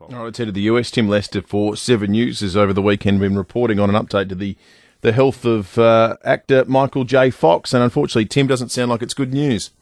All right, head to the US. Tim Lester for Seven News has over the weekend been reporting on an update to the the health of uh, actor Michael J. Fox, and unfortunately, Tim doesn't sound like it's good news.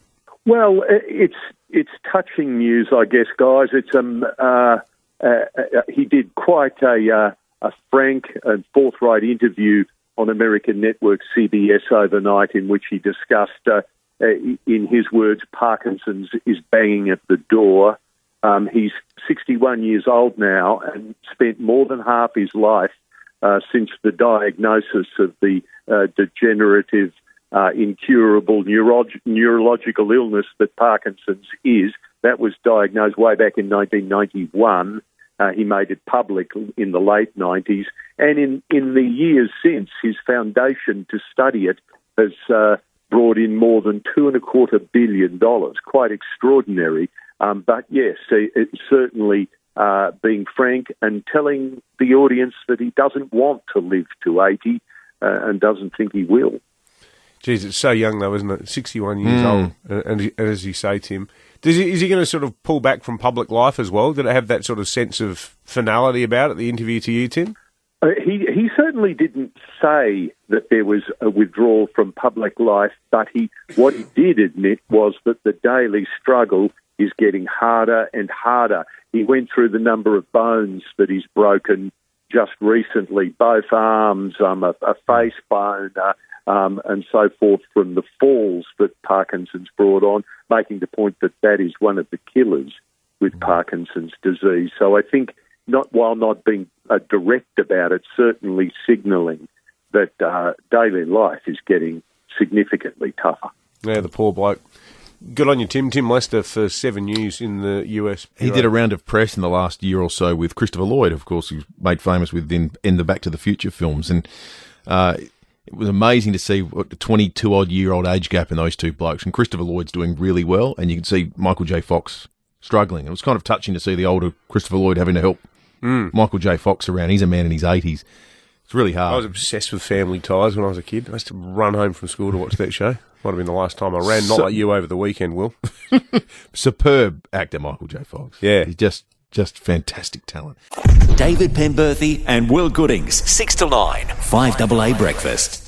Well, it's it's touching news, I guess, guys. It's um, uh, uh, uh he did quite a uh, a frank and forthright interview on American network CBS overnight, in which he discussed, uh, in his words, Parkinson's is banging at the door. Um, he's 61 years old now and spent more than half his life uh, since the diagnosis of the uh, degenerative, uh, incurable neurolog- neurological illness that Parkinson's is. That was diagnosed way back in 1991. Uh, he made it public in the late 90s. And in, in the years since, his foundation to study it has uh, brought in more than two and a quarter billion dollars. Quite extraordinary. Um, but yes, it, certainly uh, being frank and telling the audience that he doesn't want to live to 80 uh, and doesn't think he will. Geez, it's so young though, isn't it? 61 years mm. old. And, and, as you say, Tim, does he, is he going to sort of pull back from public life as well? Did it have that sort of sense of finality about it, the interview to you, Tim? Uh, he, he certainly didn't say that there was a withdrawal from public life, but he, what he did admit was that the daily struggle is getting harder and harder. He went through the number of bones that he's broken just recently, both arms, um, a, a face bone, uh, um, and so forth from the falls that Parkinson's brought on, making the point that that is one of the killers with mm. Parkinson's disease. So I think, not while not being uh, direct about it, certainly signalling that uh, daily life is getting significantly tougher. Yeah, the poor bloke. Good on you, Tim. Tim Lester for Seven News in the US. He did a round of press in the last year or so with Christopher Lloyd, of course, who's made famous with in, in the Back to the Future films. And uh, it was amazing to see what the 22 odd year old age gap in those two blokes. And Christopher Lloyd's doing really well. And you can see Michael J. Fox struggling. It was kind of touching to see the older Christopher Lloyd having to help mm. Michael J. Fox around. He's a man in his 80s. It's really hard. I was obsessed with Family Ties when I was a kid. I used to run home from school to watch that show. Might have been the last time I ran. So, not like you over the weekend, Will. Superb actor, Michael J. Fox. Yeah, he's just just fantastic talent. David Penberthy and Will Goodings, six to nine, five double A breakfast.